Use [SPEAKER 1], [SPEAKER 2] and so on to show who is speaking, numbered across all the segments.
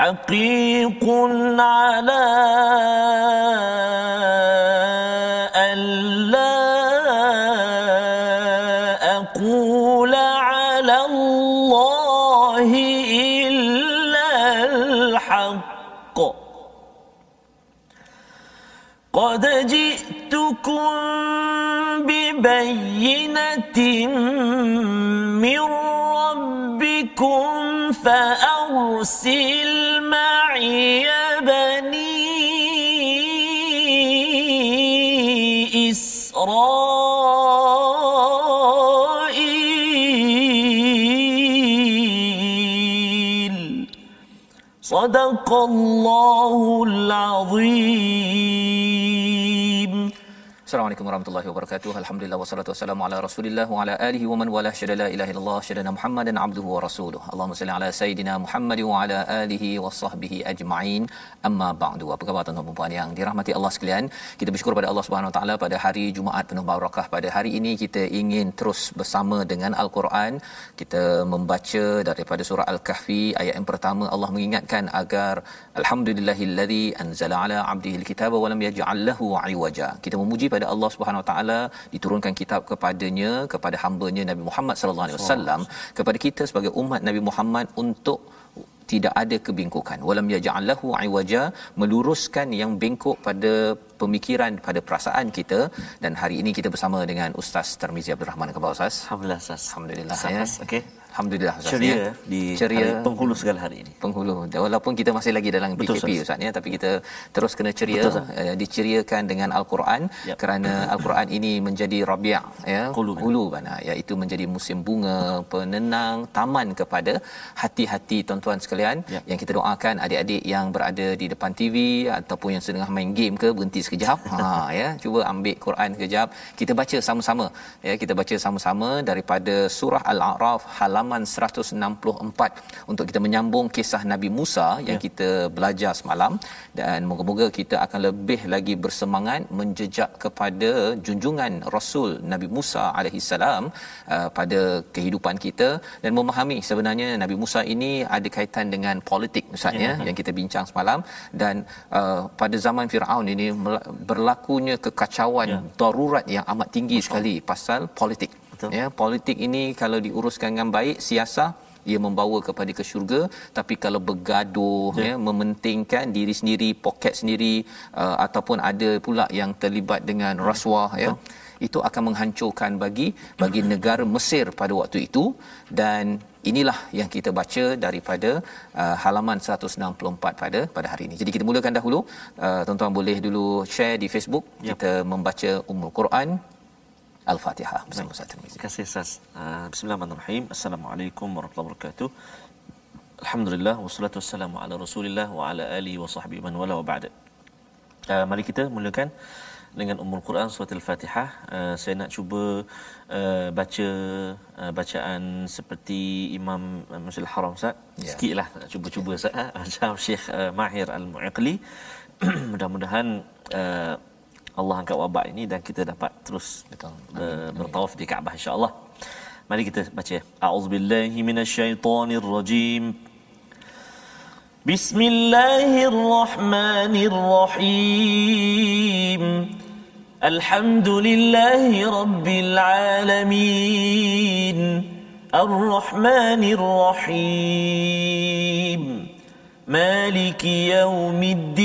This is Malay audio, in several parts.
[SPEAKER 1] حقيق على ألا أقول على الله إلا الحق. قد جئتكم ببينة من ربكم فأ فأرسل معي بني إسرائيل. صدق الله العظيم.
[SPEAKER 2] Assalamualaikum warahmatullahi wabarakatuh. Alhamdulillah wassalatu wassalamu ala Rasulillah wa ala alihi wa man wala syada la ilaha illallah syadana Muhammadan abduhu wa rasuluh. Allahumma salli ala sayidina Muhammad wa ala alihi wa sahbihi ajma'in. Amma ba'du. Apa khabar tuan-tuan dan puan yang dirahmati Allah sekalian? Kita bersyukur pada Allah Subhanahu wa taala pada hari Jumaat penuh barakah. Pada hari ini kita ingin terus bersama dengan Al-Quran. Kita membaca daripada surah Al-Kahfi ayat yang pertama Allah mengingatkan agar alhamdulillahillazi anzala ala 'abdihi al-kitaba wa lam yaj'al lahu 'iwaja. Kita memuji pada Allah Subhanahu Wa Taala diturunkan kitab kepadanya kepada hamba-Nya Nabi Muhammad sallallahu alaihi wasallam kepada kita sebagai umat Nabi Muhammad untuk tidak ada kebingkukan. Walam yaj'alahu iwaja meluruskan yang bengkok pada pemikiran pada perasaan kita. Dan hari ini kita bersama dengan Ustaz Tarmizi Abdul Rahman. Khabar Ustaz?
[SPEAKER 1] Alhamdulillah Ustaz.
[SPEAKER 2] Alhamdulillah
[SPEAKER 1] ya.
[SPEAKER 2] Okey Alhamdulillah
[SPEAKER 1] Ustaz ceria ya. di
[SPEAKER 2] ceria
[SPEAKER 1] hari penghulu segala hari ini.
[SPEAKER 2] Penghulu. Walaupun kita masih lagi dalam
[SPEAKER 1] Betul,
[SPEAKER 2] PKP
[SPEAKER 1] Ustaz.
[SPEAKER 2] Ustaz ya tapi kita terus kena ceria
[SPEAKER 1] Betul,
[SPEAKER 2] uh, diceriakan dengan al-Quran
[SPEAKER 1] Yap.
[SPEAKER 2] kerana al-Quran ini menjadi rabi' ya
[SPEAKER 1] Qulubana.
[SPEAKER 2] qulubana iaitu menjadi musim bunga penenang taman kepada hati-hati tuan-tuan sekalian
[SPEAKER 1] Yap.
[SPEAKER 2] yang kita doakan adik-adik yang berada di depan TV ataupun yang sedang main game ke berhenti sekejap ha ya cuba ambil Quran sekejap kita baca sama-sama ya kita baca sama-sama daripada surah al-a'raf halaman 164 untuk kita menyambung kisah Nabi Musa yang
[SPEAKER 1] Ya.
[SPEAKER 2] kita belajar semalam. Dan moga-moga kita akan lebih lagi bersemangat menjejak kepada junjungan Rasul Nabi Musa alaihi salam uh, pada kehidupan kita. Dan memahami sebenarnya Nabi Musa ini ada kaitan dengan politik Ustaz ya. yang kita bincang semalam. Dan uh, pada zaman Firaun ini berlakunya kekacauan
[SPEAKER 1] Ya.
[SPEAKER 2] darurat yang amat tinggi sekali pasal politik
[SPEAKER 1] Betul.
[SPEAKER 2] ya politik ini kalau diuruskan dengan baik siasah ia membawa kepada ke syurga. Tapi kalau bergaduh ya, ya mementingkan diri sendiri poket sendiri uh, ataupun ada pula yang terlibat dengan rasuah ya itu akan menghancurkan bagi bagi negara Mesir pada waktu itu. Dan inilah yang kita baca daripada uh, halaman 164 pada pada hari ini. Jadi kita mulakan dahulu. Uh, tuan-tuan boleh dulu share di Facebook.
[SPEAKER 1] Yep.
[SPEAKER 2] kita membaca Ummul Quran Al-Fatihah bersama Ustaz Tirmizi.
[SPEAKER 1] Terima kasih Ustaz. Uh, Bismillahirrahmanirrahim. Assalamualaikum warahmatullahi wabarakatuh. Alhamdulillah wassalatu wassalamu ala Rasulillah wa ala alihi wa sahbihi man wala wa ba'da. Uh, mari kita mulakan dengan Ummul Quran surah Al-Fatihah. Uh, saya nak cuba uh, baca uh, bacaan seperti Imam uh, Masjidil Haram Ustaz.
[SPEAKER 2] Ya.
[SPEAKER 1] Sikitlah cuba-cuba Ustaz. ha. Macam Syekh uh, Mahir Al-Mu'iqli. Mudah-mudahan uh, Allah angkat wabak ini dan kita dapat terus
[SPEAKER 2] betul
[SPEAKER 1] bertawaf di Kaabah insya-Allah. Mari kita baca. A'udzubillahi minasyaitonirrajim. Bismillahirrahmanirrahim. Alhamdulillahi rabbil alamin. Arrahmanirrahim. Maliki yaumiddin.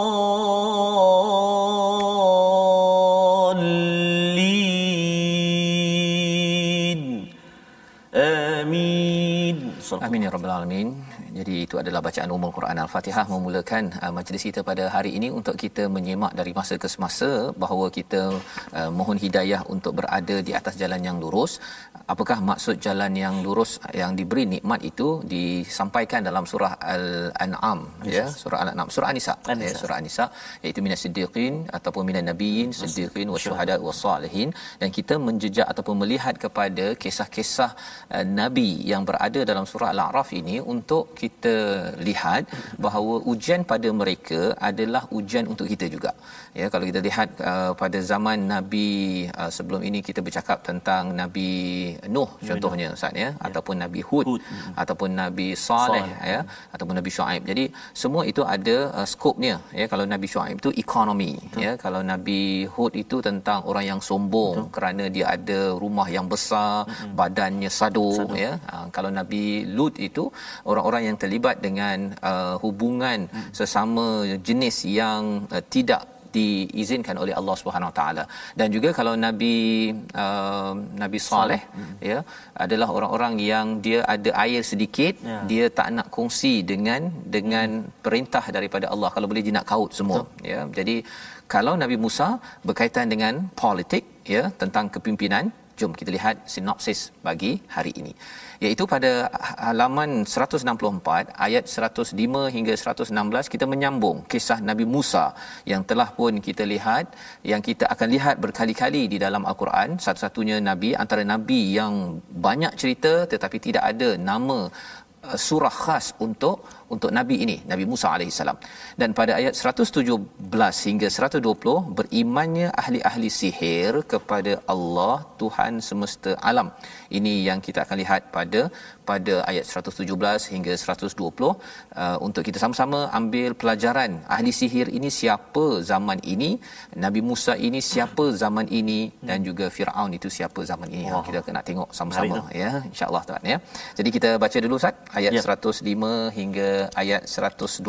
[SPEAKER 2] Amin ya Rabbal Alamin. Itu adalah bacaan umul Quran Al-Fatihah. Memulakan uh, majlis kita pada hari ini untuk kita menyimak dari masa ke semasa bahawa kita uh, mohon hidayah untuk berada di atas jalan yang lurus. Apakah maksud jalan yang lurus yang diberi nikmat itu disampaikan dalam surah Al-An'am yes. ya, surah Al-An'am, surah An-Nisa, ya, surah An-Nisa. Iaitu minas siddiqin ataupun minan nabiyyin, siddiqin wasyuhada wassalihin dan kita menjejak ataupun melihat kepada kisah-kisah uh, nabi yang berada dalam surah Al-A'raf ini untuk kita lihat bahawa ujian pada mereka adalah ujian untuk kita juga. Ya kalau kita lihat uh, pada zaman nabi uh, sebelum ini kita bercakap tentang nabi Nuh contohnya Ustaz ya, ya ataupun nabi Hud, Hud. Hmm. ataupun nabi Saleh ya ataupun nabi Shu'aib. Jadi semua itu ada uh, skopnya ya kalau nabi Shu'aib itu ekonomi Betul. ya kalau nabi Hud itu tentang orang yang sombong Betul. kerana dia ada rumah yang besar, hmm. badannya sado, sado. ya. Uh, kalau nabi Lut itu orang-orang yang terlibat dengan uh, hubungan hmm. sesama jenis yang uh, tidak diizinkan oleh Allah Subhanahu Taala dan juga kalau nabi uh, nabi Saleh hmm. ya adalah orang-orang yang dia ada air sedikit ya. dia tak nak kongsi dengan dengan hmm. perintah daripada Allah kalau boleh dia nak kaut semua Betul. ya jadi kalau nabi Musa berkaitan dengan politik ya tentang kepimpinan jom kita lihat sinopsis bagi hari ini. Iaitu pada halaman 164 ayat 105 hingga 116 kita menyambung kisah Nabi Musa yang telah pun kita lihat yang kita akan lihat berkali-kali di dalam al-Quran. Satu-satunya nabi antara nabi yang banyak cerita tetapi tidak ada nama uh, surah khas untuk untuk nabi ini Nabi Musa alaihissalam. Dan pada ayat 117 hingga 120 berimannya ahli-ahli sihir kepada Allah Tuhan semesta alam. Ini yang kita akan lihat pada pada ayat 117 hingga 120 uh, untuk kita sama-sama ambil pelajaran ahli sihir ini siapa zaman ini Nabi Musa ini siapa zaman ini dan juga Firaun itu siapa zaman ini. Wow. kita nak tengok sama-sama ya insyaallah tuan ya. Jadi kita baca dulu Ustaz ayat ya. 105 hingga ayat 112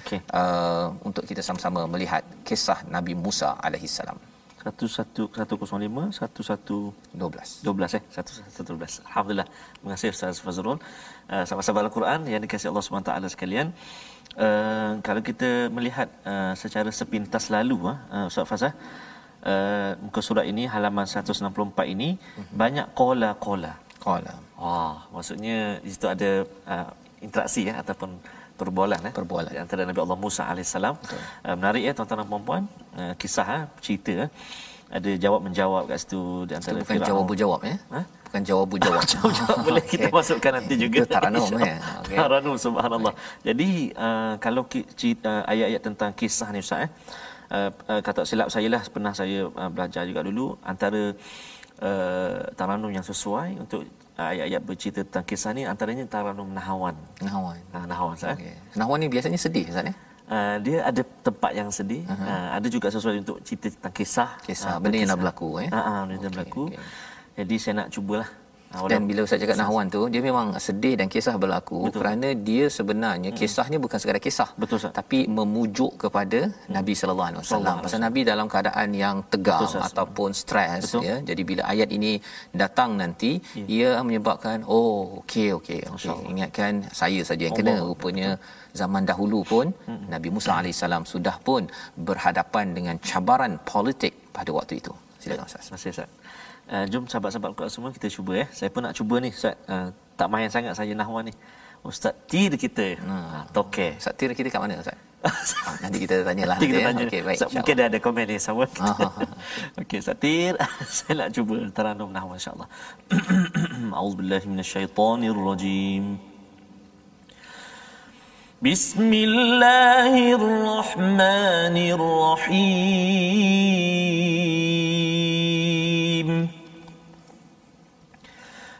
[SPEAKER 2] okay. uh, untuk kita sama-sama melihat kisah Nabi Musa alaihi salam.
[SPEAKER 1] 1105 1112 12 eh? 1112 alhamdulillah. Terima kasih ustaz Fazrul. Uh, sahabat-sahabat al-Quran yang dikasihi Allah taala sekalian. Uh, kalau kita melihat uh, secara sepintas lalu uh, ustaz Fazah uh, muka surat ini halaman 164 ini uh-huh. banyak qala-qala
[SPEAKER 2] qala
[SPEAKER 1] wah maksudnya di situ ada uh, interaksi ya ataupun perbualan eh.
[SPEAKER 2] Perbualan.
[SPEAKER 1] Antara Nabi Allah Musa alaihissalam uh, menarik ya tuan-tuan dan puan-puan uh, kisah uh, cerita uh, ada jawab menjawab kat situ
[SPEAKER 2] di antara bukan Fir'aun. jawab jawab ya ha? bukan jawab jawab
[SPEAKER 1] jawab jawab boleh kita okay. masukkan nanti juga.
[SPEAKER 2] Itu taranum ya
[SPEAKER 1] okay. taranum subhanallah. Okay. jadi uh, kalau cerita uh, ayat-ayat tentang kisah ni ustaz eh uh, uh, kata silap saya lah. Pernah saya uh, belajar juga dulu antara uh, taranum yang sesuai untuk ayat-ayat bercerita tentang kisah ni antaranya Taranum Nahawan.
[SPEAKER 2] Nahawan.
[SPEAKER 1] Ha, Nahawan Ustaz.
[SPEAKER 2] Okay. Nahawan ni biasanya sedih Ustaz ya?
[SPEAKER 1] Uh, dia ada tempat yang sedih, uh-huh. uh, ada juga sesuatu untuk cerita tentang kisah.
[SPEAKER 2] Kisah, uh, benda yang nak berlaku.
[SPEAKER 1] Eh? Uh, uh, benda yang okay, berlaku. Okay. Jadi saya nak cubalah
[SPEAKER 2] Dan bila Ustaz cakap Nahwan tu dia memang sedih dan kisah berlaku Betul. kerana dia sebenarnya hmm. kisahnya bukan sekadar kisah
[SPEAKER 1] Betul, Ustaz.
[SPEAKER 2] tapi memujuk kepada hmm. Nabi sallallahu alaihi wasallam pasal Nabi dalam keadaan yang tegang Betul, ataupun stres ya jadi bila ayat ini datang nanti ya. ia menyebabkan oh okey okey okey ingatkan saya saja yang kena rupanya Betul. zaman dahulu pun hmm. Nabi Musa alaihissalam sudah pun berhadapan dengan cabaran politik pada waktu itu silakan Ustaz
[SPEAKER 1] terima kasih Ustaz Uh, jom sahabat-sahabat Quran semua kita cuba ya. Saya pun nak cuba ni Ustaz. Uh, tak main sangat saya nahwan ni. Ustaz tir kita. Ha, uh,
[SPEAKER 2] toke. Ustaz tir kita kat mana Ustaz? ah, nanti kita tanyalah
[SPEAKER 1] nanti. Kita ya. tanya. Okey, baik. Ustaz, mungkin ada, ada komen ni sama. Okey, Ustaz tir. saya nak cuba taranum nahwan insya-Allah. A'udzubillahi minasyaitonirrajim. Bismillahirrahmanirrahim.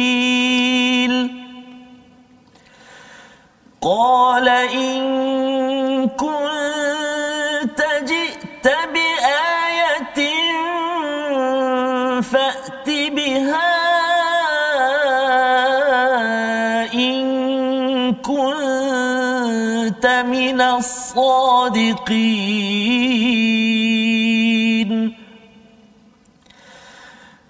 [SPEAKER 1] إسرائيل قال إن كنت جئت بآية فأت بها إن كنت من الصادقين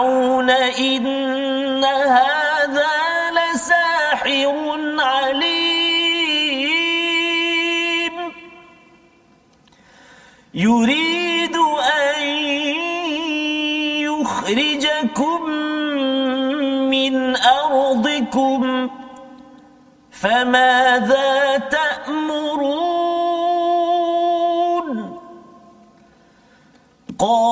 [SPEAKER 1] فرعون إن هذا لساحر عليم. يريد أن يخرجكم من أرضكم فماذا تأمرون؟ قالوا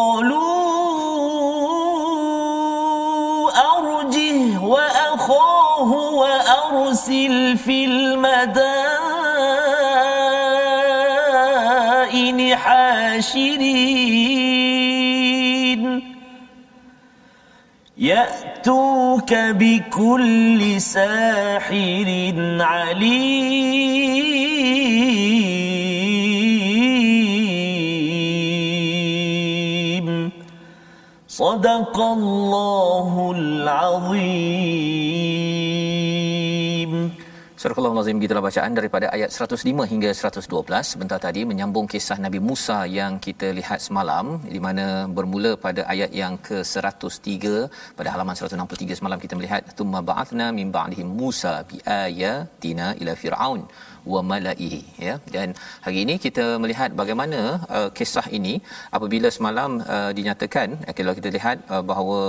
[SPEAKER 1] يأتوك بكل ساحر عليم. صدق الله العظيم.
[SPEAKER 2] Surah Al-Azim gitulah bacaan daripada ayat 105 hingga 112 sebentar tadi menyambung kisah Nabi Musa yang kita lihat semalam di mana bermula pada ayat yang ke-103 pada halaman 163 semalam kita melihat tumma ba'athna min ba'dihi Musa bi ayatina ila fir'aun wa mala'ihi. Ya dan hari ini kita melihat bagaimana uh, kisah ini apabila semalam uh, dinyatakan uh, kalau kita lihat uh, bahawa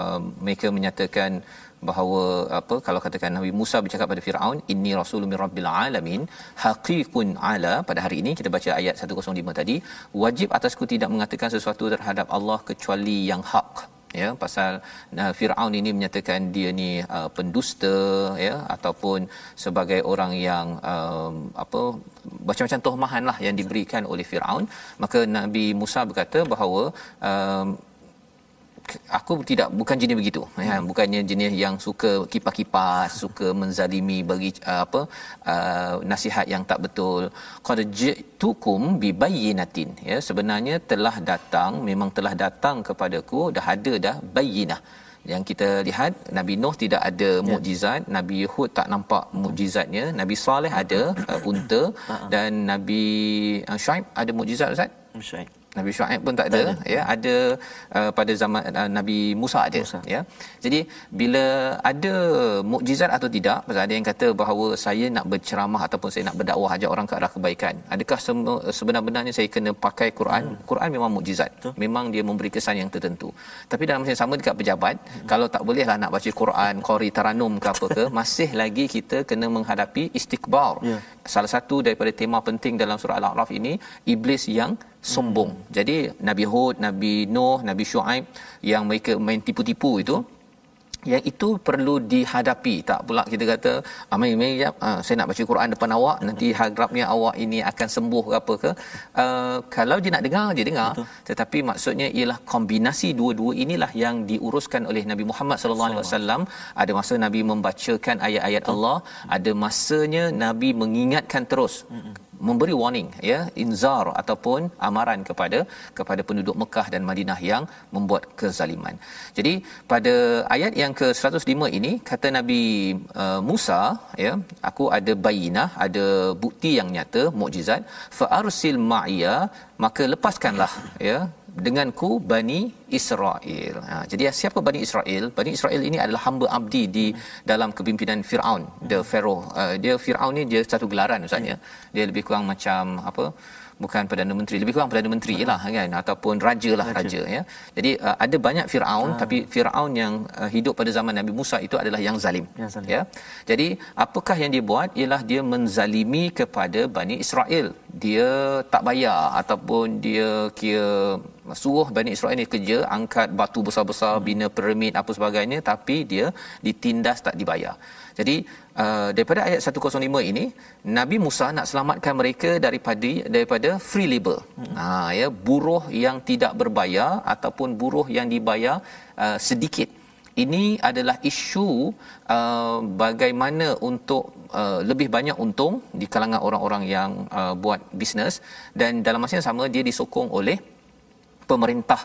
[SPEAKER 2] uh, mereka menyatakan bahawa apa kalau katakan Nabi Musa bercakap pada Firaun inni rasulun min rabbil alamin haqiqun ala pada hari ini kita baca ayat 105 tadi wajib atasku tidak mengatakan sesuatu terhadap Allah kecuali yang hak. Ya pasal uh, Firaun ini menyatakan dia ni uh, pendusta ya ataupun sebagai orang yang um, apa macam-macam tohmahan lah yang diberikan oleh Firaun. Maka Nabi Musa berkata bahawa um, aku tidak bukan jenis begitu. Ya bukannya jenis yang suka kipas-kipas suka menzalimi bagi uh, apa uh, nasihat yang tak betul. Qad jitukum bi bayyinatin ya sebenarnya telah datang memang telah datang kepadaku dah ada dah bayyinah yang kita lihat Nabi Nuh tidak ada ya. mukjizat Nabi Hud tak nampak mukjizatnya Nabi Saleh ada uh, unta dan Nabi uh, Shuaib ada mukjizat ustaz?
[SPEAKER 3] Syed.
[SPEAKER 2] Nabi Shu'aib pun tak ada, tak ada. ya ada uh, pada zaman uh, Nabi Musa ada Musa. ya jadi bila ada mukjizat atau tidak pasal ada yang kata bahawa saya nak berceramah ataupun saya nak berdakwah ajak orang ke arah kebaikan adakah sebenar-benarnya saya kena pakai Quran hmm. Quran memang mukjizat Betul. memang dia memberi kesan yang tertentu tapi dalam masa yang sama dekat pejabat hmm. kalau tak bolehlah nak baca Quran qori taranum ke apa ke masih lagi kita kena menghadapi istikbar yeah. salah satu daripada tema penting dalam surah al-a'raf ini iblis yang sombong. Hmm. Jadi Nabi Hud, Nabi Nuh, Nabi Shu'aib yang mereka main tipu-tipu itu yang itu perlu dihadapi tak pula kita kata amai ah, mai ya saya nak baca Quran depan awak nanti harapnya awak ini akan sembuh ke apa ke uh, kalau dia nak dengar dia dengar Betul. tetapi maksudnya ialah kombinasi dua-dua inilah yang diuruskan oleh Nabi Muhammad sallallahu alaihi wasallam ada masa Nabi membacakan ayat-ayat Betul. Allah ada masanya Nabi mengingatkan terus memberi warning ya inzar ataupun amaran kepada kepada penduduk Mekah dan Madinah yang membuat kezaliman. Jadi pada ayat yang ke-105 ini kata Nabi uh, Musa ya aku ada bayinah ada bukti yang nyata mukjizat fa arsil ma'iya maka lepaskanlah ya denganku Bani Israel. Ha, jadi siapa Bani Israel? Bani Israel ini adalah hamba abdi di dalam kepimpinan Firaun, the Pharaoh. Uh, dia Firaun ni dia satu gelaran ustaz ya. Dia lebih kurang macam apa? bukan perdana menteri lebih kurang perdana menteri lah kan ataupun raja lah raja, ya jadi uh, ada banyak Firaun ha. tapi Firaun yang uh, hidup pada zaman Nabi Musa itu adalah yang zalim,
[SPEAKER 1] yang zalim.
[SPEAKER 2] ya jadi apakah yang dia buat ialah dia menzalimi kepada Bani Israel dia tak bayar ataupun dia kira suruh Bani Israel ni kerja angkat batu besar-besar bina piramid apa sebagainya tapi dia ditindas tak dibayar jadi uh, daripada ayat 105 ini Nabi Musa nak selamatkan mereka daripada daripada free labor. Hmm. Ha ya buruh yang tidak berbayar ataupun buruh yang dibayar uh, sedikit. Ini adalah isu uh, bagaimana untuk uh, lebih banyak untung di kalangan orang-orang yang uh, buat bisnes dan dalam masa yang sama dia disokong oleh pemerintah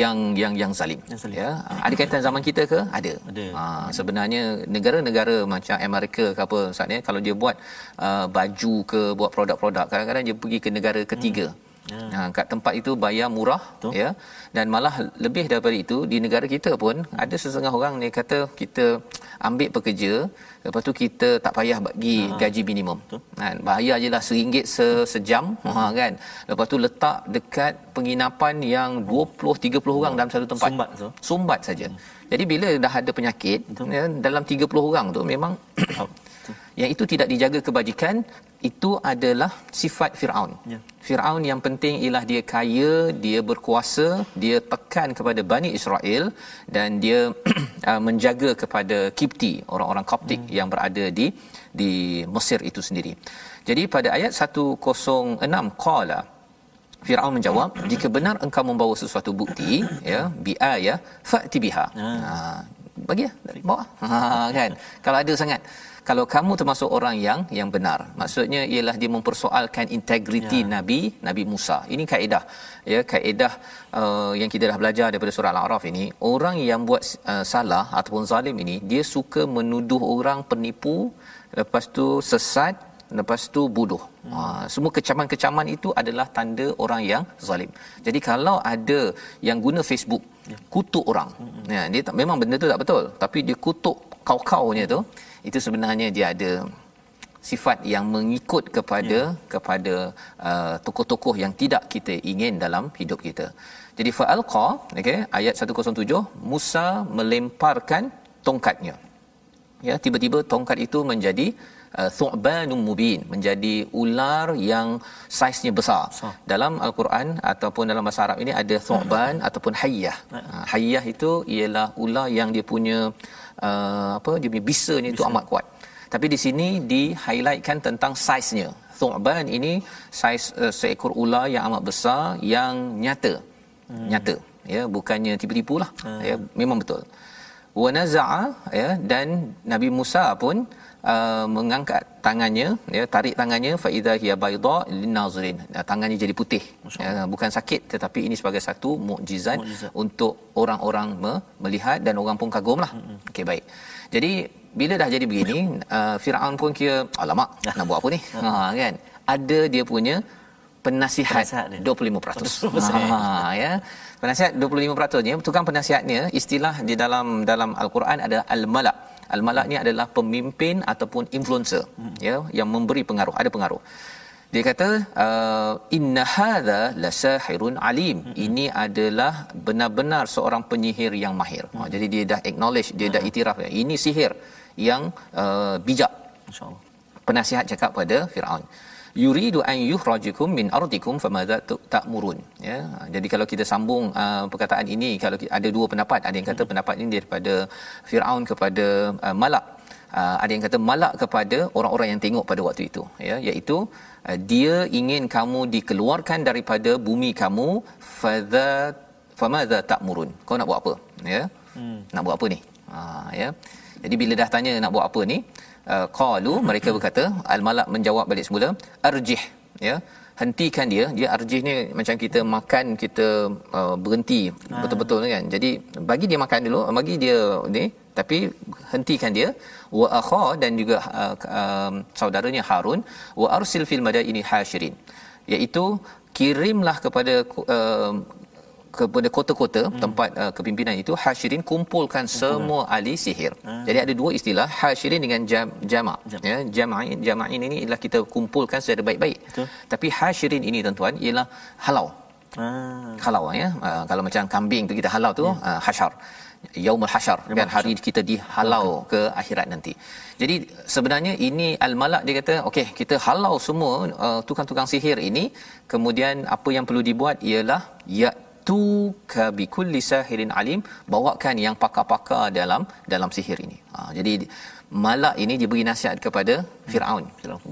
[SPEAKER 2] yang yang yang zalim, yang zalim. ya ada kaitan zaman kita ke ada, ada. Ha, sebenarnya negara-negara macam Amerika ke apa saatnya kalau dia buat uh, baju ke buat produk-produk kadang-kadang dia pergi ke negara ketiga hmm. Ya. Ha, kat tempat itu bayar murah Betul. ya dan malah lebih daripada itu di negara kita pun hmm. ada sesetengah orang ni kata kita ambil pekerja lepas tu kita tak payah bagi ha. gaji minimum kan bayar jelah seringgit se sejam hmm. ha kan lepas tu letak dekat penginapan yang 20 30 orang hmm. dalam satu tempat
[SPEAKER 1] sumbat tu
[SPEAKER 2] sumbat saja hmm. jadi bila dah ada penyakit ya, dalam 30 orang tu memang yang itu tidak dijaga kebajikan itu adalah sifat Firaun. Ya. Firaun yang penting ialah dia kaya, dia berkuasa, dia tekan kepada Bani Israel dan dia uh, menjaga kepada Kipti, orang-orang Koptik hmm. yang berada di di Mesir itu sendiri. Jadi pada ayat 106 qala Firaun menjawab, jika benar engkau membawa sesuatu bukti, ya, bi ayah fa'ti biha. Ha. ha bagi bawa. Ha kan. Kalau ada sangat kalau kamu termasuk orang yang yang benar maksudnya ialah dia mempersoalkan integriti ya. nabi nabi Musa ini kaedah ya kaedah uh, yang kita dah belajar daripada surah al-a'raf ini orang yang buat uh, salah ataupun zalim ini dia suka menuduh orang penipu lepas tu sesat lepas tu bodoh. Hmm. Ha, semua kecaman-kecaman itu adalah tanda orang yang zalim. Jadi kalau ada yang guna Facebook ya. kutuk orang. Hmm. Ya, dia tak, memang benda tu tak betul, tapi dia kutuk kau-kaunya tu itu sebenarnya dia ada sifat yang mengikut kepada ya. kepada uh, tokoh-tokoh yang tidak kita ingin dalam hidup kita. Jadi fa'alqa okey ayat 107 Musa melemparkan tongkatnya. Ya tiba-tiba tongkat itu menjadi uh, thu'banum mubin menjadi ular yang saiznya besar. So. Dalam al-Quran ataupun dalam bahasa Arab ini ada thu'ban ataupun hayyah. Uh, hayyah itu ialah ular yang dia punya uh, apa dia punya bisanya itu amat kuat. Tapi di sini di highlightkan tentang saiznya. Thu'ban ini saiz uh, seekor ular yang amat besar yang nyata. Hmm. Nyata ya bukannya tipu-tipu lah hmm. ya memang betul. Wa naza'a ya dan Nabi Musa pun uh, mengangkat tangannya ya tarik tangannya fa hiya bayda linazirin uh, tangannya jadi putih. Uh, bukan sakit tetapi ini sebagai satu mukjizat untuk orang-orang me- melihat dan orang pun kagumlah. Mm-hmm. okey baik. Jadi bila dah jadi begini uh, Firaun pun kira alamak nak buat apa ni? Ha kan? Ada dia punya penasihat, penasihat 25%. Ha ya. Penasihat 25% nya tukang penasihatnya istilah di dalam dalam al-Quran ada al-malak Al-malak ni adalah pemimpin ataupun influencer hmm. ya yang memberi pengaruh, ada pengaruh. Dia kata uh, inna hadza lasahirun alim. Hmm. Ini adalah benar-benar seorang penyihir yang mahir. Hmm. Ha, jadi dia dah acknowledge, dia hmm. dah itiraf ya. Ini sihir yang uh, bijak. Masya-Allah. Penasihat cakap pada Firaun yuridu an yukhrajukum min ardikum famadza ta'murun. Ya jadi kalau kita sambung uh, perkataan ini kalau ada dua pendapat. Ada yang kata hmm. pendapat ini daripada Firaun kepada uh, Malak. Uh, ada yang kata Malak kepada orang-orang yang tengok pada waktu itu. Ya iaitu uh, dia ingin kamu dikeluarkan daripada bumi kamu fadza famadza ta'murun. Kau nak buat apa? Ya? Hmm. nak buat apa ni? Uh, ya jadi bila dah tanya nak buat apa ni Uh, qalu uh, mereka berkata al malak menjawab balik semula arjih ya. Hentikan dia. Dia arjih ni macam kita makan kita uh, berhenti ha. betul-betul kan. Jadi bagi dia makan dulu bagi dia ni tapi hentikan dia. Wa akha dan juga uh, uh, saudaranya Harun wa arsil fil madaini hashirin. Iaitu kirimlah kepada uh, kepada kota-kota hmm. tempat uh, kepimpinan itu hasyirin kumpulkan semua ahli sihir. Hmm. Jadi ada dua istilah hasyirin dengan jam, jamak. Jam. Ya, jama'in jama'in ini ialah kita kumpulkan secara baik-baik. Betul. Tapi hasyirin ini tuan-tuan ialah halau. Ah. Halau ya. Uh, kalau macam kambing tu kita halau tu ya. uh, hasyar. Yaumul hasyar kan hari kita dihalau okay. ke akhirat nanti. Jadi sebenarnya ini al-malak dia kata okey kita halau semua uh, tukang-tukang sihir ini kemudian apa yang perlu dibuat ialah ya tu ka bi sahirin alim bawakan yang pakar-pakar dalam dalam sihir ini. Ha, jadi malak ini dia bagi nasihat kepada Firaun.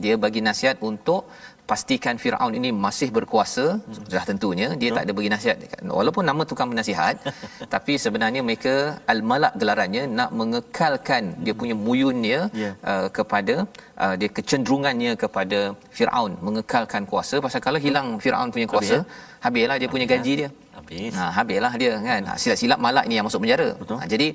[SPEAKER 2] Dia bagi nasihat untuk pastikan Firaun ini masih berkuasa hmm. sudah tentunya dia Betul. tak ada bagi nasihat walaupun nama tukang penasihat tapi sebenarnya mereka al-malak gelarannya nak mengekalkan dia punya muyunnya yeah. uh, kepada uh, dia kecenderungannya kepada Firaun mengekalkan kuasa pasal kalau hilang Firaun punya kuasa habislah dia punya gaji dia habis. Ha habislah dia kan. Ha, silap-silap malak ni yang masuk penjara. Ha, jadi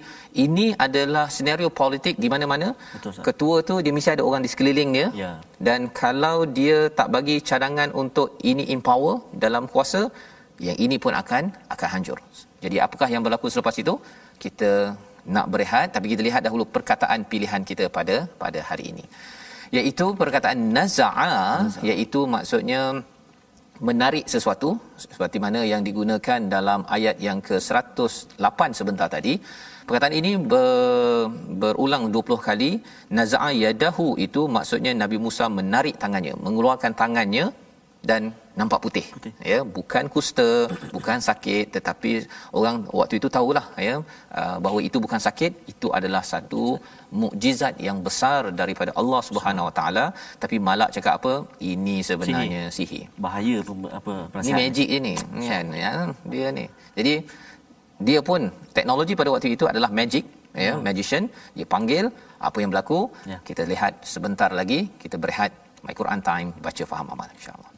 [SPEAKER 2] ini adalah senario politik di mana-mana Betul, ketua tu dia mesti ada orang di sekeliling dia. Ya. Dan kalau dia tak bagi cadangan untuk ini empower dalam kuasa, yang ini pun akan akan hancur. Jadi apakah yang berlaku selepas itu? Kita nak berehat tapi kita lihat dahulu perkataan pilihan kita pada pada hari ini. Iaitu perkataan naza'a, naza'a. iaitu maksudnya menarik sesuatu seperti mana yang digunakan dalam ayat yang ke-108 sebentar tadi. Perkataan ini ber, berulang 20 kali naza'a yadahu itu maksudnya Nabi Musa menarik tangannya mengeluarkan tangannya dan nampak putih, putih. ya bukan kusta bukan sakit tetapi orang waktu itu tahulah ya uh, bahawa itu bukan sakit itu adalah satu mukjizat yang besar daripada Allah Subhanahu Wa Taala. Tapi malak cakap apa? Ini sebenarnya sihir, sihir.
[SPEAKER 1] bahaya apa
[SPEAKER 2] perasaan. ini magic ini kan ya dia ni. Jadi dia pun teknologi pada waktu itu adalah magic ya hmm. magician. Dia panggil apa yang berlaku? Ya. kita lihat sebentar lagi kita berehat my Quran time baca faham amal insyaallah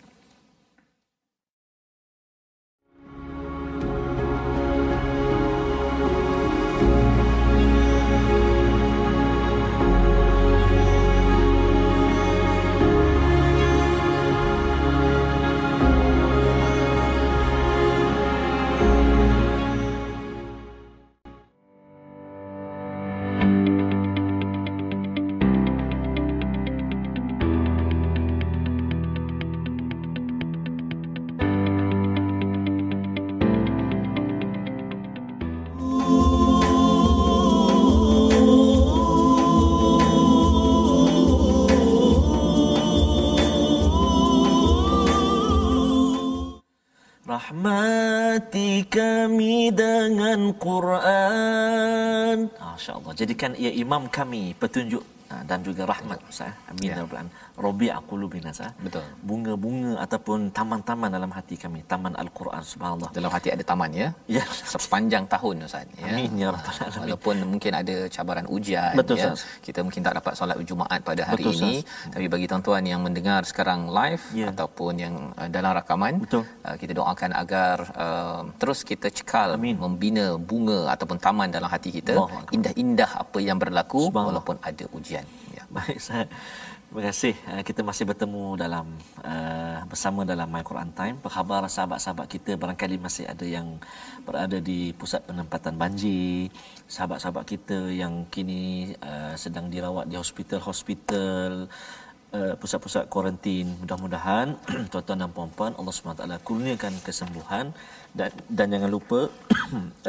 [SPEAKER 4] kami dengan Quran.
[SPEAKER 1] Masya-Allah. Jadikan ia imam kami petunjuk dan juga rahmat Ustaz. Amin ya rabbal Rabi' qulubina sa.
[SPEAKER 2] Betul.
[SPEAKER 1] Bunga-bunga ataupun taman-taman dalam hati kami, taman Al-Quran subhanallah.
[SPEAKER 2] Dalam hati ada taman ya.
[SPEAKER 1] Ya,
[SPEAKER 2] sepanjang tahun Ustaz
[SPEAKER 1] ya. Amin ya rabbal alamin.
[SPEAKER 2] Walaupun mungkin ada cabaran ujian
[SPEAKER 1] Betul,
[SPEAKER 2] ya. Sahas. Kita mungkin tak dapat solat Jumaat pada hari Betul, ini, sahas. tapi bagi tuan-tuan yang mendengar sekarang live ya. ataupun yang uh, dalam rakaman, Betul. Uh, kita doakan agar uh, terus kita cekal Amin. membina bunga ataupun taman dalam hati kita, indah-indah apa yang berlaku walaupun ada ujian.
[SPEAKER 1] Ya. Baik, saya Terima kasih. Uh, kita masih bertemu dalam uh, bersama dalam My Quran Time. Apa khabar sahabat-sahabat kita barangkali masih ada yang berada di pusat penempatan banjir, sahabat-sahabat kita yang kini uh, sedang dirawat di hospital-hospital, uh, pusat-pusat kuarantin. Mudah-mudahan tuan-tuan dan puan-puan Allah SWT kurniakan kesembuhan dan dan jangan lupa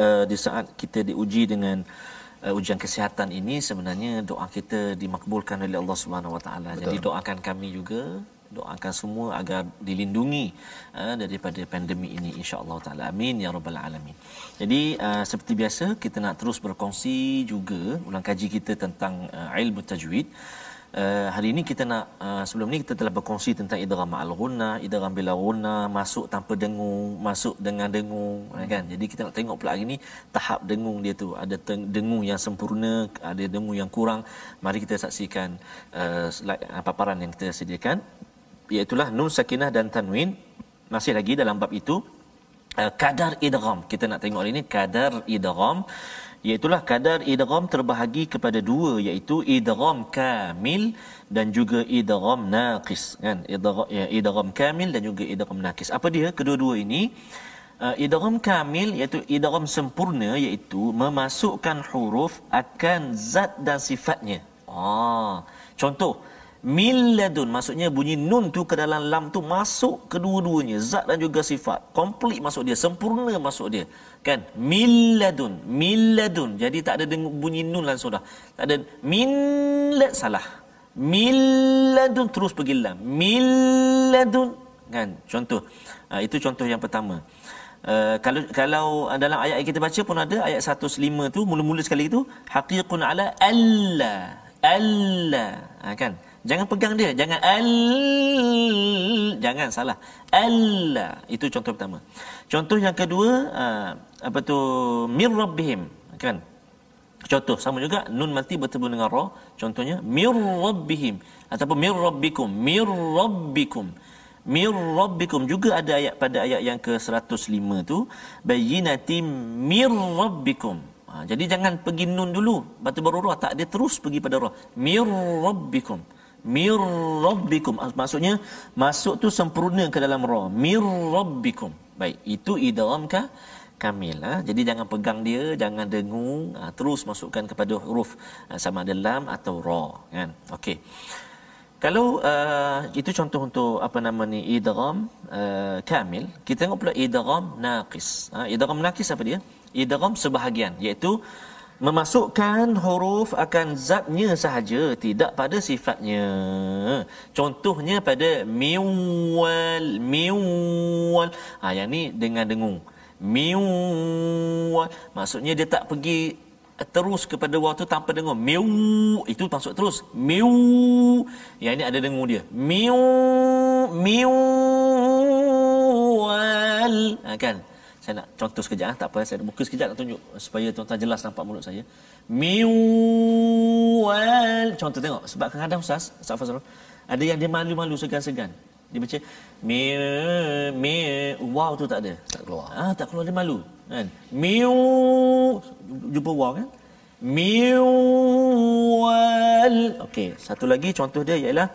[SPEAKER 1] uh, di saat kita diuji dengan ujian kesihatan ini sebenarnya doa kita dimakbulkan oleh Allah Subhanahu Wa Taala. Jadi doakan kami juga doakan semua agar dilindungi uh, daripada pandemik ini insya-Allah taala amin ya rabbal alamin. Jadi uh, seperti biasa kita nak terus berkongsi juga ulang kaji kita tentang uh, ilmu tajwid. Uh, hari ini kita nak uh, sebelum ni kita telah berkongsi tentang idgham al-ghunna, idgham bila ghunna, masuk tanpa dengung, masuk dengan dengung hmm. kan. Jadi kita nak tengok pula hari ni tahap dengung dia tu. Ada dengung yang sempurna, ada dengung yang kurang. Mari kita saksikan uh, slide uh, paparan yang kita sediakan iaitu nun sakinah dan tanwin. Masih lagi dalam bab itu uh, kadar idgham. Kita nak tengok hari ini kadar idgham iaitulah kadar idgham terbahagi kepada dua iaitu idgham kamil dan juga idgham naqis. Kan? Idgham ya kamil dan juga idgham naqis. Apa dia? Kedua-dua ini uh, idgham kamil iaitu idgham sempurna iaitu memasukkan huruf akan zat dan sifatnya. Ah, contoh Milladun maksudnya bunyi nun tu ke dalam lam tu masuk kedua-duanya zat dan juga sifat. Komplit masuk dia sempurna masuk dia kan? Milladun milladun. Jadi tak ada dengar bunyi nun langsung dah. Tak ada millad salah. Milladun terus pergi lam milladun kan? Contoh. Uh, itu contoh yang pertama. Uh, kalau kalau dalam ayat yang kita baca pun ada ayat 105 tu mula-mula sekali tu haqiqun ala alla alla. Ha, kan jangan pegang dia. Jangan al jangan salah. Alla itu contoh pertama. Contoh yang kedua uh, apa tu? Mir rabbihim. Kan? Contoh. Sama juga nun mati bertemu dengan ra contohnya mir rabbihim. Ataupun mir rabbikum. Mir rabbikum. Mir rabbikum. Juga ada ayat pada ayat yang ke 105 tu. Bayyinatim mir rabbikum. Ha, jadi jangan pergi nun dulu. Batu baru ra tak dia terus pergi pada ra mir rabbikum mir rabbikum. Maksudnya masuk tu sempurna ke dalam ra? Mir rabbikum. Baik itu idgham ka kamil ha? jadi jangan pegang dia jangan dengung. Ha, terus masukkan kepada huruf ha, sama ada lam atau ra kan? Okey. Kalau uh, itu contoh untuk apa nama ni idgham uh, kamil kita tengok pula idgham naqis. Ha, idgham naqis apa dia? Idgham sebahagian iaitu memasukkan huruf akan zatnya sahaja tidak pada sifatnya. Contohnya pada miwal miwal. Ha yang ni dengan dengung. Miwal. Maksudnya dia tak pergi terus kepada waktu tanpa dengung. Miu itu masuk terus. Miu yang ini ada dengung dia. Miu miu wal ha, kan saya nak contoh sekejap ah, tak apa saya buka sekejap nak tunjuk supaya tuan-tuan jelas nampak mulut saya. Miwal. Contoh tengok sebab kadang-kadang ustaz ustaz Fazrul ada yang dia malu-malu segan-segan. Dia baca mi mi wow tu tak ada.
[SPEAKER 2] Tak keluar.
[SPEAKER 1] Ah tak keluar dia malu kan? Miu jumpa wow kan? Miwal. Okey satu lagi contoh dia ialah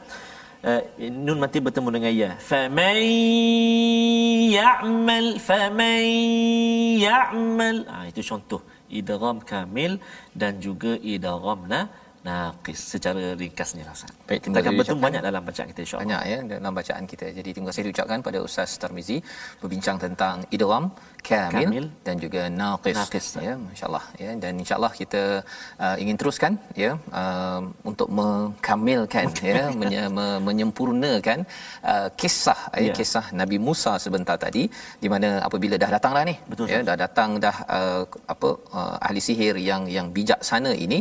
[SPEAKER 1] uh, nun mati bertemu dengan ya faman ya'mal faman ya'mal. Ah itu contoh. Idgham kamil dan juga idgham na naqis secara ringkasnya lah Ustaz.
[SPEAKER 2] Baik,
[SPEAKER 1] kita akan bertemu banyak dalam bacaan kita insya-Allah.
[SPEAKER 2] Banyak ya dalam bacaan kita. Jadi terima kasih diucapkan pada Ustaz Tarmizi berbincang tentang idgham kamil, kamil dan juga naqis, naqis ya masya-Allah ya dan insya-Allah kita uh, ingin teruskan ya uh, untuk mengkamilkan ya menye, me, menyempurnakan uh, kisah ya. ya kisah Nabi Musa sebentar tadi di mana apabila dah datang dah ni
[SPEAKER 1] Betul,
[SPEAKER 2] ya dah datang dah uh, apa uh, ahli sihir yang yang bijaksana ini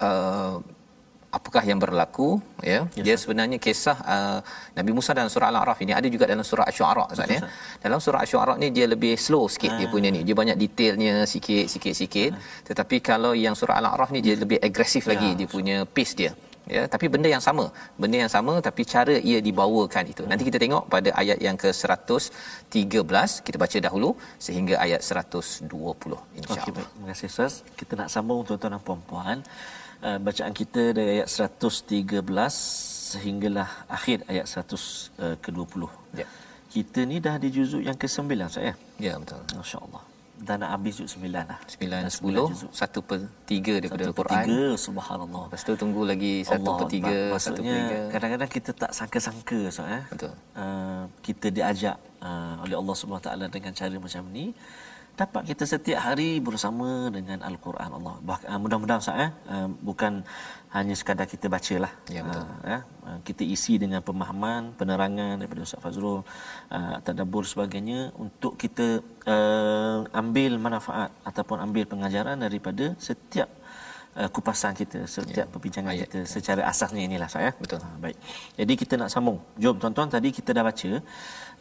[SPEAKER 2] uh, apakah yang berlaku ya? Yes, dia sebenarnya kisah uh, Nabi Musa dalam surah Al-A'raf ini ada juga dalam surah Asy-Syu'ara Ustaz ya? dalam surah Asy-Syu'ara ni dia lebih slow sikit ha. dia punya ni. Dia banyak detailnya sikit sikit sikit. Ha. tetapi kalau yang surah Al-A'raf ni dia lebih agresif lagi ya. dia punya pace dia ya tapi benda yang sama benda yang sama tapi cara ia dibawakan itu nanti kita tengok pada ayat yang ke 113 kita baca dahulu sehingga ayat 120 insyaallah okay,
[SPEAKER 1] terima kasih Ustaz kita nak sambung tuan-tuan dan puan-puan uh, bacaan kita dari ayat 113 sehinggalah akhir ayat 100 uh, ke-20. Ya. Kita ni dah di juzuk yang ke-9 saya.
[SPEAKER 2] Ya betul.
[SPEAKER 1] Masya-Allah. Dah nak habis juzuk 9 dah.
[SPEAKER 2] 9 10 1 per 3 daripada Al-Quran. 1
[SPEAKER 1] per 3 subhanallah.
[SPEAKER 2] Lepas tu tunggu lagi 1 per 3
[SPEAKER 1] Maksudnya kadang-kadang kita tak sangka-sangka so, eh.
[SPEAKER 2] Betul.
[SPEAKER 1] Uh, kita diajak uh, oleh Allah Subhanahu taala dengan cara macam ni dapat kita setiap hari bersama dengan al-Quran Allah. Bahkan uh, mudah-mudahan Ustaz eh uh, bukan hanya sekadar kita bacalah.
[SPEAKER 2] Ya betul.
[SPEAKER 1] Uh, ya. Uh, kita isi dengan pemahaman, penerangan daripada Ustaz Fazrul, uh, tadabbur sebagainya untuk kita uh, ambil manfaat ataupun ambil pengajaran daripada setiap uh, kupasan kita setiap ya. perbincangan Ayat. kita secara asasnya inilah saya
[SPEAKER 2] betul
[SPEAKER 1] ha, baik jadi kita nak sambung jom tuan-tuan tadi kita dah baca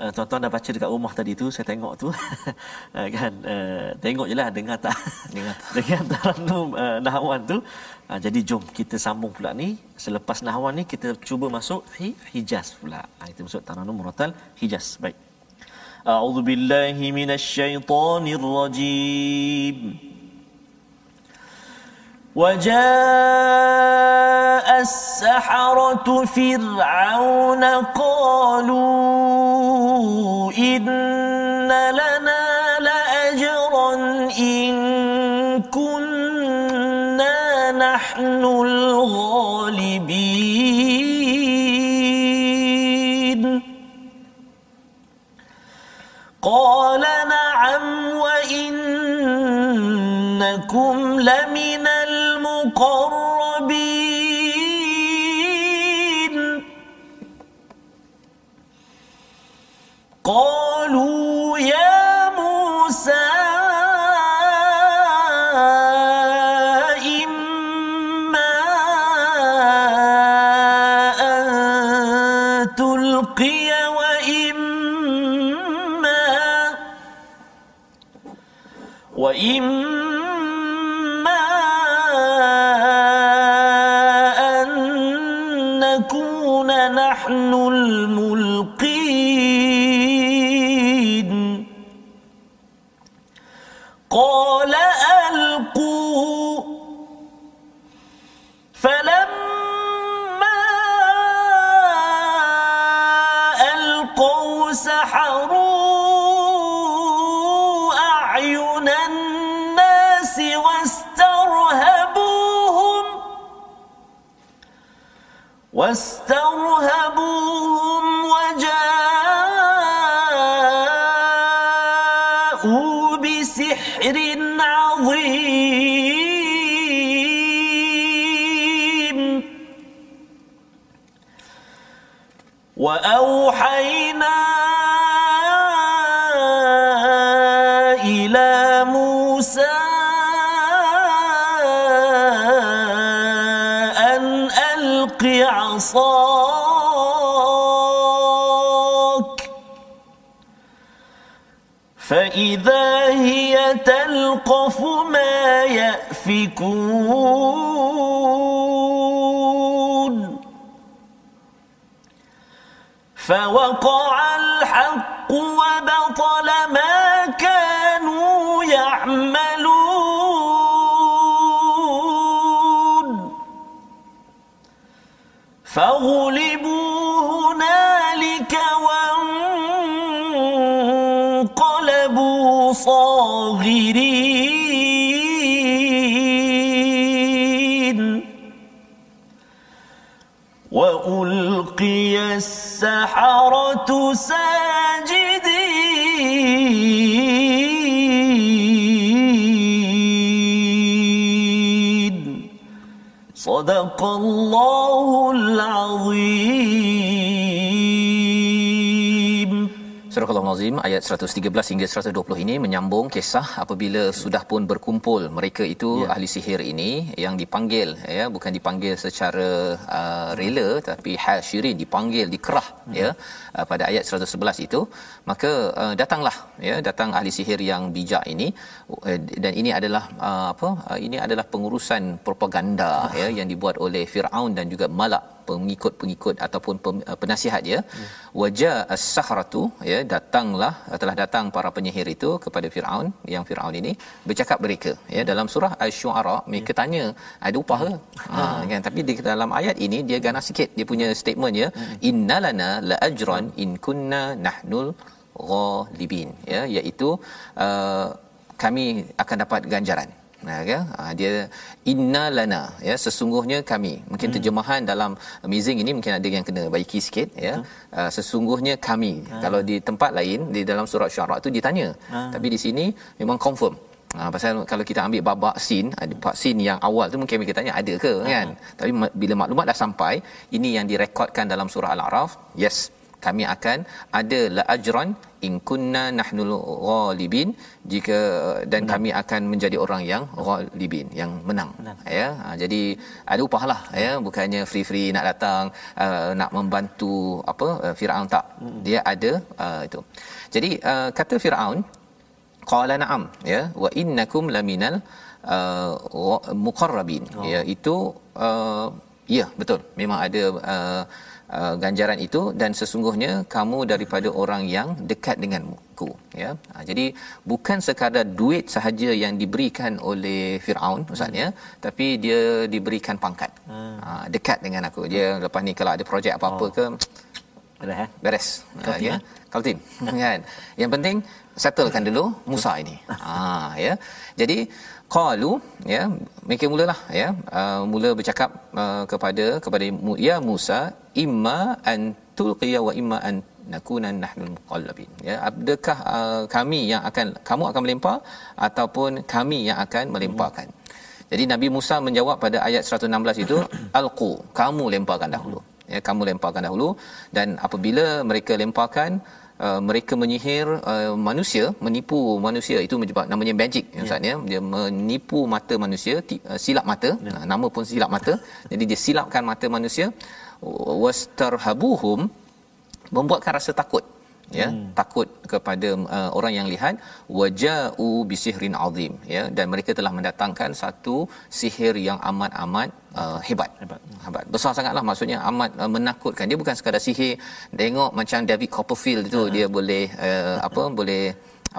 [SPEAKER 1] uh, tuan-tuan dah baca dekat rumah tadi tu saya tengok tu. Uh, kan? Uh, tengok jelah dengar tak? Dengar. Tak dengar tarannum uh, nahwan tu? Uh, jadi jom kita sambung pula ni. Selepas nahwan ni kita cuba masuk hi- hijaz pula. Ah, ha, kita masuk tarannum muratal hijaz. Baik. A'udzubillahi minasyaitonirrajim. وجاء السحرة فرعون قالوا إن لنا لأجرا إن كنا نحن الغالبين. بسحر عظيم وأوحينا فإذا هي تلقف ما يأفكون. فوقع الحق وبطل ما السحرة ساجدين. صدق الله العظيم.
[SPEAKER 2] Al-Azim ayat 113 hingga 120 ini menyambung kisah apabila sudah pun berkumpul mereka itu ya. ahli sihir ini yang dipanggil ya bukan dipanggil secara uh, rela tapi hasyirin dipanggil dikerah hmm. ya uh, pada ayat 111 itu maka uh, datanglah ya datang ahli sihir yang bijak ini uh, dan ini adalah uh, apa uh, ini adalah pengurusan propaganda ah. ya yang dibuat oleh Firaun dan juga Malak pengikut-pengikut ataupun penasihat dia hmm. wajah as-sahratu ya datanglah telah datang para penyihir itu kepada Firaun yang Firaun ini bercakap mereka ya. Dalam surah asy-syu'ara mereka hmm. tanya ada upah ke? Ha. Kan. Tapi di dalam ayat ini dia ganas sikit dia punya statement ya. Hmm. innalana la ajran in kunna nahnul ghalibin ya. Iaitu uh, kami akan dapat ganjaran Nah, ya, dia inna lana ya. Sesungguhnya kami. Mungkin hmm. terjemahan dalam amazing ini mungkin ada yang kena baiki sikit ya. Hmm. uh, sesungguhnya kami. Hmm. kalau di tempat lain di dalam surat syara tu ditanya. Hmm. tapi di sini memang confirm. Ha, pasal kalau kita ambil babak sin ada bab sin yang awal tu mungkin kita tanya ada ke kan. Tapi bila maklumat dah sampai ini yang direkodkan dalam surah al-araf yes kami akan ada la ajran in kunna nahnul ghalibin jika dan menang. kami akan menjadi orang yang ghalibin yang menang, menang. ya ha, jadi ada upahlah ya bukannya free free nak datang uh, nak membantu apa uh, Firaun tak hmm. dia ada uh, itu jadi uh, kata Firaun qala na'am ya wa innakum laminal uh, muqarrabin oh. ya itu uh, ya betul memang ada uh, uh, ganjaran itu dan sesungguhnya kamu daripada orang yang dekat denganku ya ha, jadi bukan sekadar duit sahaja yang diberikan oleh Firaun ustaznya hmm. tapi dia diberikan pangkat hmm. ha, dekat dengan aku dia lepas ni kalau ada projek apa-apa oh. ke
[SPEAKER 1] Beres eh?
[SPEAKER 2] beres uh,
[SPEAKER 1] tim,
[SPEAKER 2] ya
[SPEAKER 1] eh?
[SPEAKER 2] kau tim kan yang penting settlekan dulu Musa ini ha ya jadi qalu ya mereka mulalah ya. Uh, mula bercakap uh, kepada kepada ya Musa imma an tulqiya wa imma an nakuna nahnul muqallabin. Ya adakah uh, kami yang akan kamu akan melempar ataupun kami yang akan melemparkan jadi Nabi Musa menjawab pada ayat 116 itu alqu kamu lemparkan dahulu. Ya kamu lemparkan dahulu dan apabila mereka lemparkan uh, mereka menyihir uh, manusia menipu manusia. Itu menyebab namanya magic ya ustaz ya. dia menipu mata manusia ti- uh, silap mata. Uh, nama pun silap mata. Jadi dia silapkan mata manusia. Wastarhabuhum membuatkan rasa takut ya hmm. takut kepada uh, orang yang lihat. Waja'u bisihrin azim. Ya dan mereka telah mendatangkan satu sihir yang amat-amat uh, hebat.
[SPEAKER 1] Hebat.
[SPEAKER 2] hebat. Besar sangatlah maksudnya. Amat uh, menakutkan. Dia bukan sekadar sihir. Tengok macam David Copperfield tu dia boleh uh, apa boleh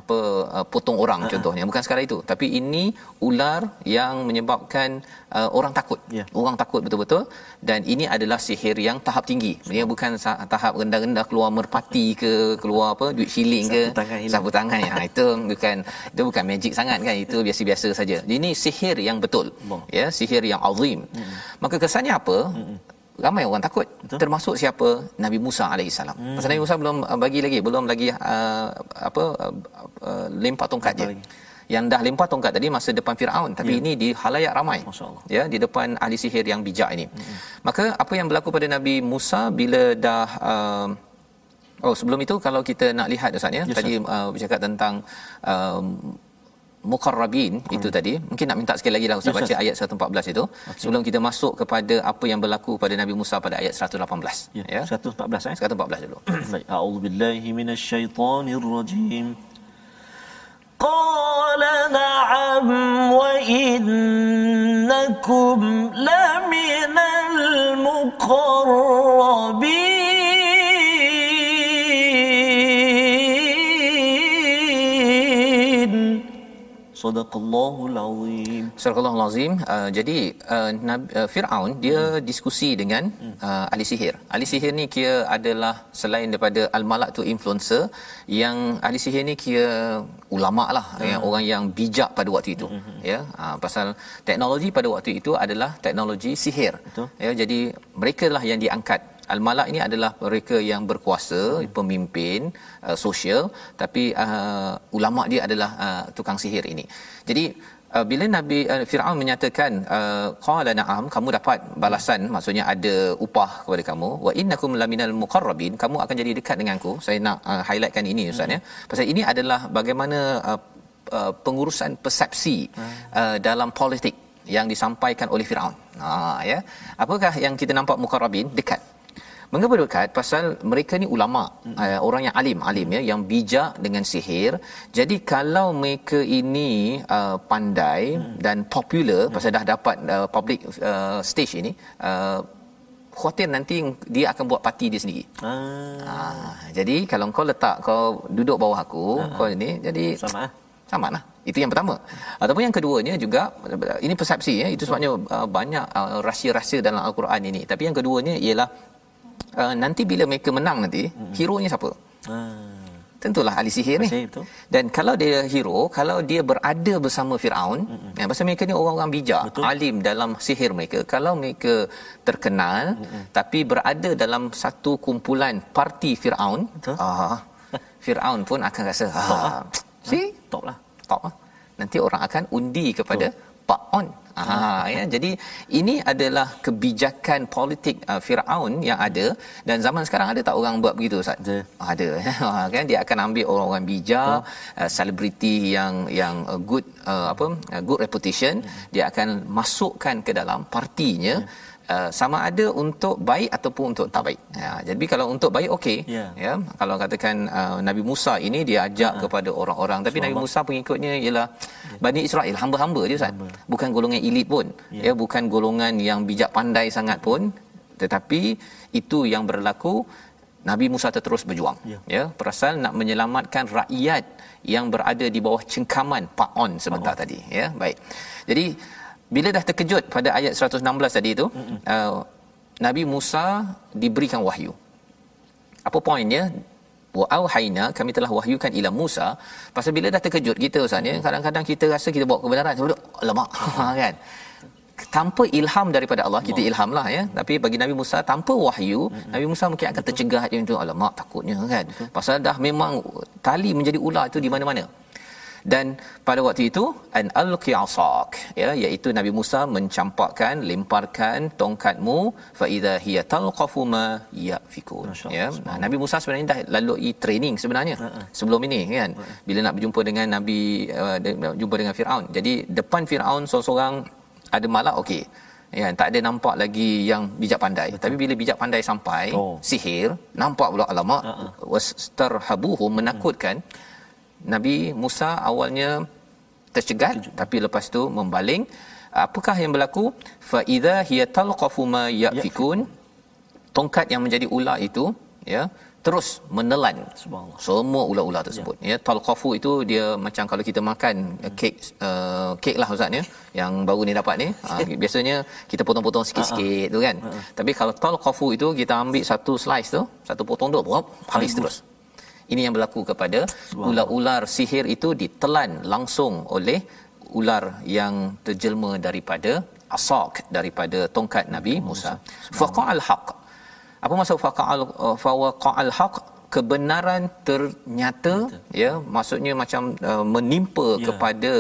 [SPEAKER 2] apa uh, potong orang contohnya. Bukan sekadar itu. Tapi ini ular yang menyebabkan uh, orang takut.
[SPEAKER 1] Ya.
[SPEAKER 2] orang takut betul-betul. Dan ini adalah sihir yang tahap tinggi. Dia bukan tahap rendah-rendah keluar merpati ke keluar apa duit shilling ke.
[SPEAKER 1] Sapu tangan hilang.
[SPEAKER 2] sapu tangan. Ya itu bukan itu bukan magic sangat kan. Itu biasa-biasa saja. Ini sihir yang betul.
[SPEAKER 1] Allah.
[SPEAKER 2] ya sihir yang azim. Maka kesannya apa ramai orang takut
[SPEAKER 1] Betul.
[SPEAKER 2] termasuk siapa Nabi Musa alaihissalam hmm. pasal Nabi Musa belum uh, bagi lagi belum lagi uh, apa uh, uh, lempar tongkat je
[SPEAKER 1] lagi.
[SPEAKER 2] yang dah lempar tongkat tadi masa depan Firaun tapi
[SPEAKER 1] Ya.
[SPEAKER 2] ini di halayak ramai ya di depan ahli sihir yang bijak ini hmm. maka apa yang berlaku pada Nabi Musa bila dah uh, Oh sebelum itu kalau kita nak lihat Ustaz ya
[SPEAKER 1] Yes,
[SPEAKER 2] tadi uh, bercakap tentang um, muqarrabin itu tadi mungkin nak minta sekali lagi lah Ustaz
[SPEAKER 1] Yes,
[SPEAKER 2] baca
[SPEAKER 1] Ustaz.
[SPEAKER 2] ayat 114 itu okay. sebelum kita masuk kepada apa yang berlaku pada Nabi Musa pada ayat 118
[SPEAKER 1] Ya.
[SPEAKER 2] ya
[SPEAKER 1] 114 eh.
[SPEAKER 2] 114 dulu
[SPEAKER 1] Baik. A'udzu billahi minasyaitonir rajim.
[SPEAKER 4] قال نعم وإنكم لمن المقربين Sadaqallahu alazim.
[SPEAKER 2] Sadaqallahu alazim. Uh, jadi uh, Nabi uh, Firaun dia hmm. diskusi dengan hmm. uh, ahli sihir. Ahli sihir ni kira adalah selain daripada al-malak tu influencer yang ahli sihir ni kira ulama lah hmm. ya, orang yang bijak pada waktu itu. Hmm, hmm, hmm. Ya. Uh, pasal teknologi pada waktu itu adalah teknologi sihir.
[SPEAKER 1] Betul.
[SPEAKER 2] Ya jadi mereka lah yang diangkat Al-Malak ini adalah mereka yang berkuasa, hmm. pemimpin uh, sosial tapi uh, ulama dia adalah uh, tukang sihir ini. Jadi uh, bila Nabi uh, Firaun menyatakan uh, qala na'am kamu dapat balasan maksudnya ada upah kepada kamu wa innakum laminal muqarrabin kamu akan jadi dekat denganku. Saya nak uh, highlightkan ini ustaz hmm. ya. Pasal ini adalah bagaimana uh, uh, pengurusan persepsi hmm. uh, dalam politik yang disampaikan oleh Firaun. Ha ya. Apakah yang kita nampak muqarrabin dekat Mengapa dekat? Pasal mereka ni ulama, hmm. uh, orang yang alim, alim ya, yang bijak dengan sihir. Jadi kalau mereka ini uh, pandai hmm. dan popular hmm. pasal dah dapat uh, public uh, stage ini, uh, khawatir nanti dia akan buat parti dia sendiri.
[SPEAKER 1] Ah,
[SPEAKER 2] Ah, jadi kalau kau letak kau duduk bawah aku, kau ini jadi
[SPEAKER 1] sama ah.
[SPEAKER 2] sama lah. Itu yang pertama. Ataupun yang keduanya juga ini persepsi ya. Itu sebabnya uh, banyak uh, rahsia-rahsia dalam al-Quran ini. Tapi yang keduanya ialah uh, nanti bila mereka menang nanti, hmm. hero-nya siapa?
[SPEAKER 1] Ah.
[SPEAKER 2] Tentulah ahli sihir ni.
[SPEAKER 1] Betul.
[SPEAKER 2] Dan kalau dia hero, kalau dia berada bersama Firaun, mm-hmm. ya pasal mereka ni orang-orang bijak,
[SPEAKER 1] Betul.
[SPEAKER 2] alim dalam sihir mereka. Kalau mereka terkenal mm-hmm. tapi berada dalam satu kumpulan parti Firaun,
[SPEAKER 1] Betul.
[SPEAKER 2] ah Firaun pun akan rasa, ah, see?
[SPEAKER 1] Top lah.
[SPEAKER 2] top lah. Nanti orang akan undi kepada Pak On. Ah, ya. Jadi ini adalah kebijakan politik uh, Firaun yang ada dan zaman sekarang ada tak orang buat begitu Ustaz?
[SPEAKER 1] Ada.
[SPEAKER 2] Ah, Ada. Ah, kan dia akan ambil orang-orang bijak, uh, selebriti yang yang uh, good uh, apa uh, good reputation, dia akan masukkan ke dalam partinya. Uh, sama ada untuk baik ataupun untuk tak baik. Ya, jadi kalau untuk baik okey.
[SPEAKER 1] Ya.
[SPEAKER 2] Ya, kalau katakan uh, Nabi Musa ini dia ajak uh kepada orang-orang tapi Nabi Musa pengikutnya ialah Bani Israel, hamba-hamba dia Ustaz. Bukan golongan elit pun. Ya. ya, bukan golongan yang bijak pandai sangat pun tetapi itu yang berlaku Nabi Musa terus berjuang.
[SPEAKER 1] Ya.
[SPEAKER 2] ya, perasal nak menyelamatkan rakyat yang berada di bawah cengkaman Pak On sebentar tadi, ya. Baik. Jadi bila dah terkejut pada ayat 116 tadi itu, uh, Nabi Musa diberikan wahyu. apa poinnya? Wa auhayna kami telah wahyukan ila Musa. Pasal bila dah terkejut kita ustaz ya kadang-kadang kita rasa kita bawa kebenaran sebab alamak kan? Tanpa ilham daripada Allah kita ilham lah ya. Tapi bagi Nabi Musa tanpa wahyu hmm. Nabi Musa mungkin akan tercegah dia itu alamak takutnya kan? Betul. pasal dah memang tali menjadi ular itu di mana-mana dan pada waktu itu an alqi asak ya iaitu Nabi Musa mencampakkan lemparkan tongkatmu fa idza hiya talqafu ma yafikun ya nah, Nabi Musa sebenarnya dah lalui training sebenarnya uh-uh. sebelum ini kan uh-uh. bila nak berjumpa dengan Nabi uh, jumpa dengan Firaun jadi depan Firaun seorang-seorang ada malak okey ya tak ada nampak lagi yang bijak pandai Betul. tapi bila bijak pandai sampai oh. sihir nampak pula alamak uh-uh. wastarhabuhum menakutkan uh-uh. Nabi Musa awalnya tercegat Kejut. tapi lepas tu membaling. Apakah yang berlaku? Fa idza hiya talqafu ma yafikun. Tongkat yang menjadi ular itu ya terus menelan semua ular-ular tersebut ya, ya. Talqafu itu dia macam kalau kita makan hmm. kek uh, kek lah ustaz ya yang baru ni dapat ni. Uh, biasanya kita potong-potong sikit-sikit tu kan. Uh-huh. tapi kalau talqafu itu kita ambil satu slice tu satu potong tu habis. terus ini yang berlaku kepada ular-ular sihir itu ditelan langsung oleh ular yang terjelma daripada asak daripada tongkat Nabi Musa. Faqa'al haqq apa maksud faqa'al uh, fawaqa'al haq? Kebenaran ternyata Betul. ya maksudnya macam uh, menimpa ya. kepada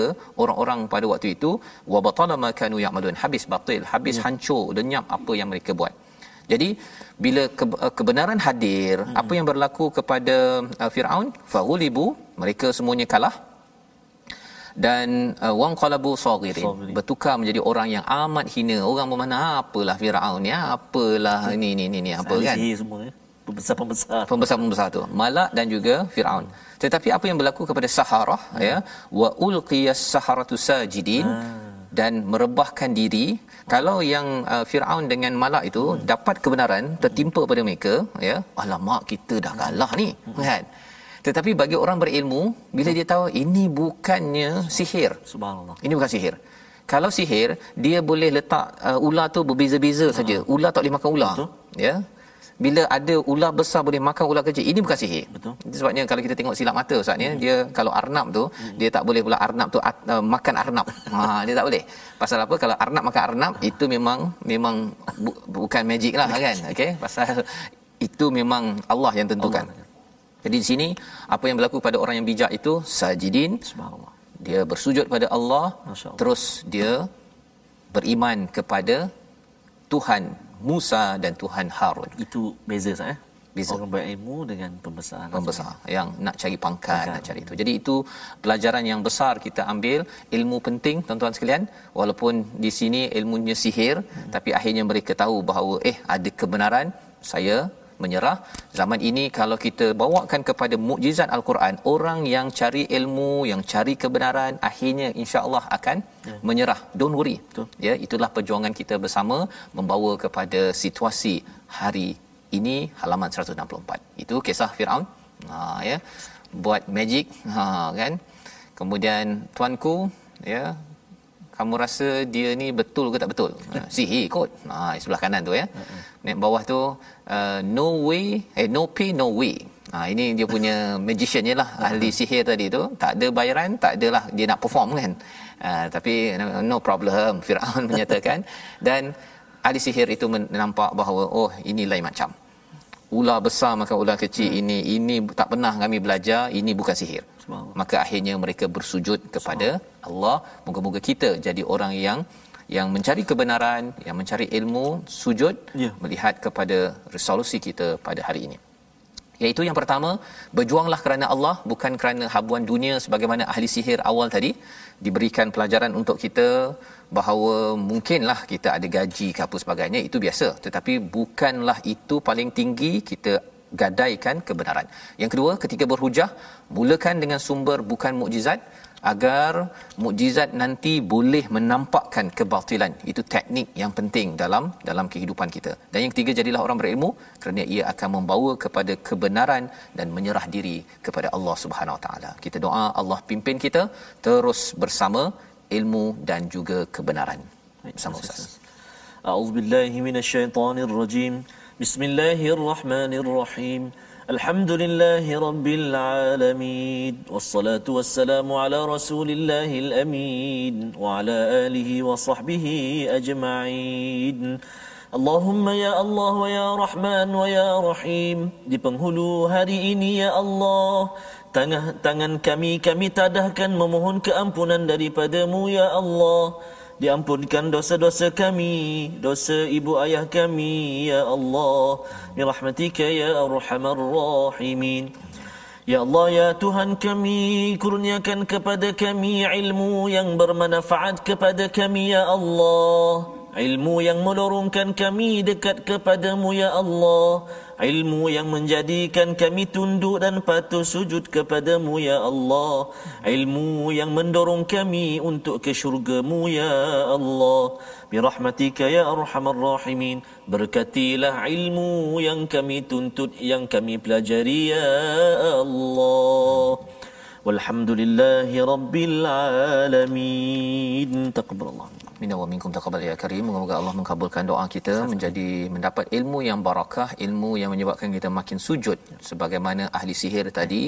[SPEAKER 2] orang-orang pada waktu itu wa batala ma kanu ya'malun. Habis batil habis ya. hancur lenyap apa yang mereka buat. Jadi bila ke- uh, kebenaran hadir hmm. apa yang berlaku kepada uh, Firaun? Faghulibu mereka semuanya kalah. Dan uh, wang qalabu saghirin bertukar menjadi orang yang amat hina. Orang bermana apalah firaun ya? Apalah ini ini ini apa kan? semua ya. Pembesar-pembesar. Pembesar-pembesar tu. Malak dan juga firaun. Tetapi apa yang berlaku kepada saharah hmm. ya? Wa ulqiyas saharatu sajidin. Hmm. Dan merebahkan diri kalau yang uh, Firaun dengan Malak itu hmm. dapat kebenaran tertimpa pada mereka ya alamak kita dah kalah ni hmm. kan tetapi bagi orang berilmu bila dia tahu ini bukannya sihir subhanallah ini bukan sihir kalau sihir dia boleh letak uh, ular tu berbeza-beza saja ular tak boleh makan ular Betul. ya bila ada ular besar boleh makan ular kecil ini bukan sihir Betul. Sebabnya kalau kita tengok silap mata ustaz ya hmm. dia kalau arnab tu hmm. dia tak boleh pula arnab tu uh, makan arnab ha dia tak boleh pasal apa kalau arnab makan arnab itu memang memang bu- bukan magic lah kan okey pasal itu memang Allah yang tentukan Allah. Jadi di sini apa yang berlaku pada orang yang bijak itu sajidin subhanallah. Dia bersujud pada Allah terus dia beriman kepada Tuhan Musa dan Tuhan Harun.
[SPEAKER 1] Itu beza saya. Beza. Orang berilmu dengan pembesar.
[SPEAKER 2] Pembesar yang nak cari pangkat, pangkat, nak cari itu. Jadi itu pelajaran yang besar kita ambil, ilmu penting tuan-tuan sekalian. Walaupun di sini ilmunya sihir, hmm. tapi akhirnya mereka tahu bahawa eh ada kebenaran, saya menyerah. Zaman ini kalau kita bawakan kepada mukjizat al-Quran orang yang cari ilmu yang cari kebenaran akhirnya insya-Allah akan ya. menyerah. Don't worry. Betul. ya itulah perjuangan kita bersama membawa kepada situasi hari ini halaman 164 itu kisah Firaun. Ha ya. Buat magic ha kan. Kemudian tuanku ya kamu rasa dia ni betul ke tak betul? Ha, sihir kot ha sebelah kanan tu ya. Naik bawah tu uh, no way eh no pay no way. Ha ini dia punya magician lah ahli sihir tadi tu. Tak ada bayaran tak adalah dia nak perform kan. Uh, tapi no problem Firaun menyatakan. Dan ahli sihir itu menampak bahawa oh ini lain macam ular besar makan ular kecil hmm. ini ini tak pernah kami belajar ini bukan sihir. Maka akhirnya mereka bersujud kepada Allah. Moga-moga kita jadi orang yang yang mencari kebenaran yang mencari ilmu sujud ya. melihat kepada resolusi kita pada hari ini iaitu yang pertama berjuanglah kerana Allah bukan kerana habuan dunia sebagaimana ahli sihir awal tadi diberikan pelajaran untuk kita bahawa mungkinlah kita ada gaji ke apa sebagainya itu biasa tetapi bukanlah itu paling tinggi kita gadaikan kebenaran. Yang kedua, ketika berhujah, mulakan dengan sumber bukan mukjizat agar mukjizat nanti boleh menampakkan kebatilan. Itu teknik yang penting dalam dalam kehidupan kita. Dan yang ketiga jadilah orang berilmu kerana ia akan membawa kepada kebenaran dan menyerah diri kepada Allah Subhanahu Wa Taala. Kita doa Allah pimpin kita terus bersama ilmu dan juga kebenaran. Bersama Ustaz.
[SPEAKER 1] أعوذ بالله Bismillahirrahmanirrahim. الحمد لله رب العالمين والصلاة والسلام على رسول الله الأمين وعلى آله وصحبه أجمعين اللهم يا الله ويا رحمن ويا رحيم di penghulu hari ini ya Allah tangan tangan kami kami tadahkan memohon keampunan daripadamu ya Allah diampunkan dosa-dosa kami, dosa ibu ayah kami, ya Allah. Birahmatika ya arhamar rahimin. Ya Allah, ya Tuhan kami, kurniakan kepada kami ilmu yang bermanfaat kepada kami, ya Allah. Ilmu yang melorongkan kami dekat kepadamu, ya Allah ilmu yang menjadikan kami tunduk dan patuh sujud kepadamu ya Allah. Ilmu yang mendorong kami untuk ke syurgamu ya Allah. Birahmatika ya arhamar rahimin. Berkatilah ilmu yang kami tuntut yang kami pelajari ya Allah. Walhamdulillahi rabbil alamin. Taqabbalallah
[SPEAKER 2] Minna wa minkum taqabbal ya karim. Semoga Allah mengabulkan doa kita menjadi mendapat ilmu yang barakah, ilmu yang menyebabkan kita makin sujud sebagaimana ahli sihir tadi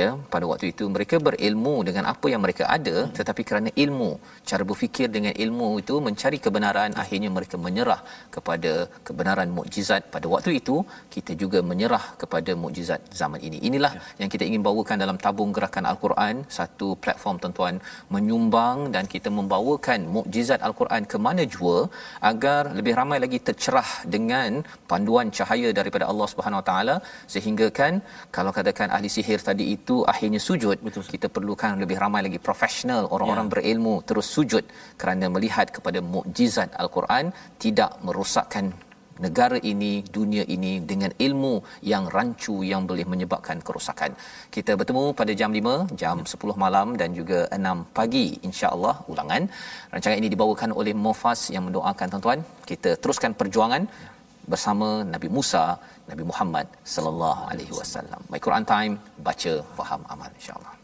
[SPEAKER 2] ya pada waktu itu mereka berilmu dengan apa yang mereka ada tetapi kerana ilmu, cara berfikir dengan ilmu itu mencari kebenaran akhirnya mereka menyerah kepada kebenaran mukjizat pada waktu itu kita juga menyerah kepada mukjizat zaman ini. Inilah ya. yang kita ingin bawakan dalam tabung gerakan al-Quran, satu platform tuan-tuan menyumbang dan kita membawakan mukjizat Al-Quran ke mana jua agar lebih ramai lagi tercerah dengan panduan cahaya daripada Allah Subhanahu Wa Taala sehingga kan kalau katakan ahli sihir tadi itu akhirnya sujud Betul. kita perlukan lebih ramai lagi profesional orang-orang ya. berilmu terus sujud kerana melihat kepada mukjizat Al-Quran tidak merosakkan negara ini, dunia ini dengan ilmu yang rancu yang boleh menyebabkan kerosakan. Kita bertemu pada jam 5, jam 10 malam dan juga 6 pagi insya-Allah ulangan. Rancangan ini dibawakan oleh Mufas yang mendoakan tuan-tuan, kita teruskan perjuangan bersama Nabi Musa, Nabi Muhammad sallallahu alaihi wasallam. My Quran time, baca, faham, amal insya-Allah.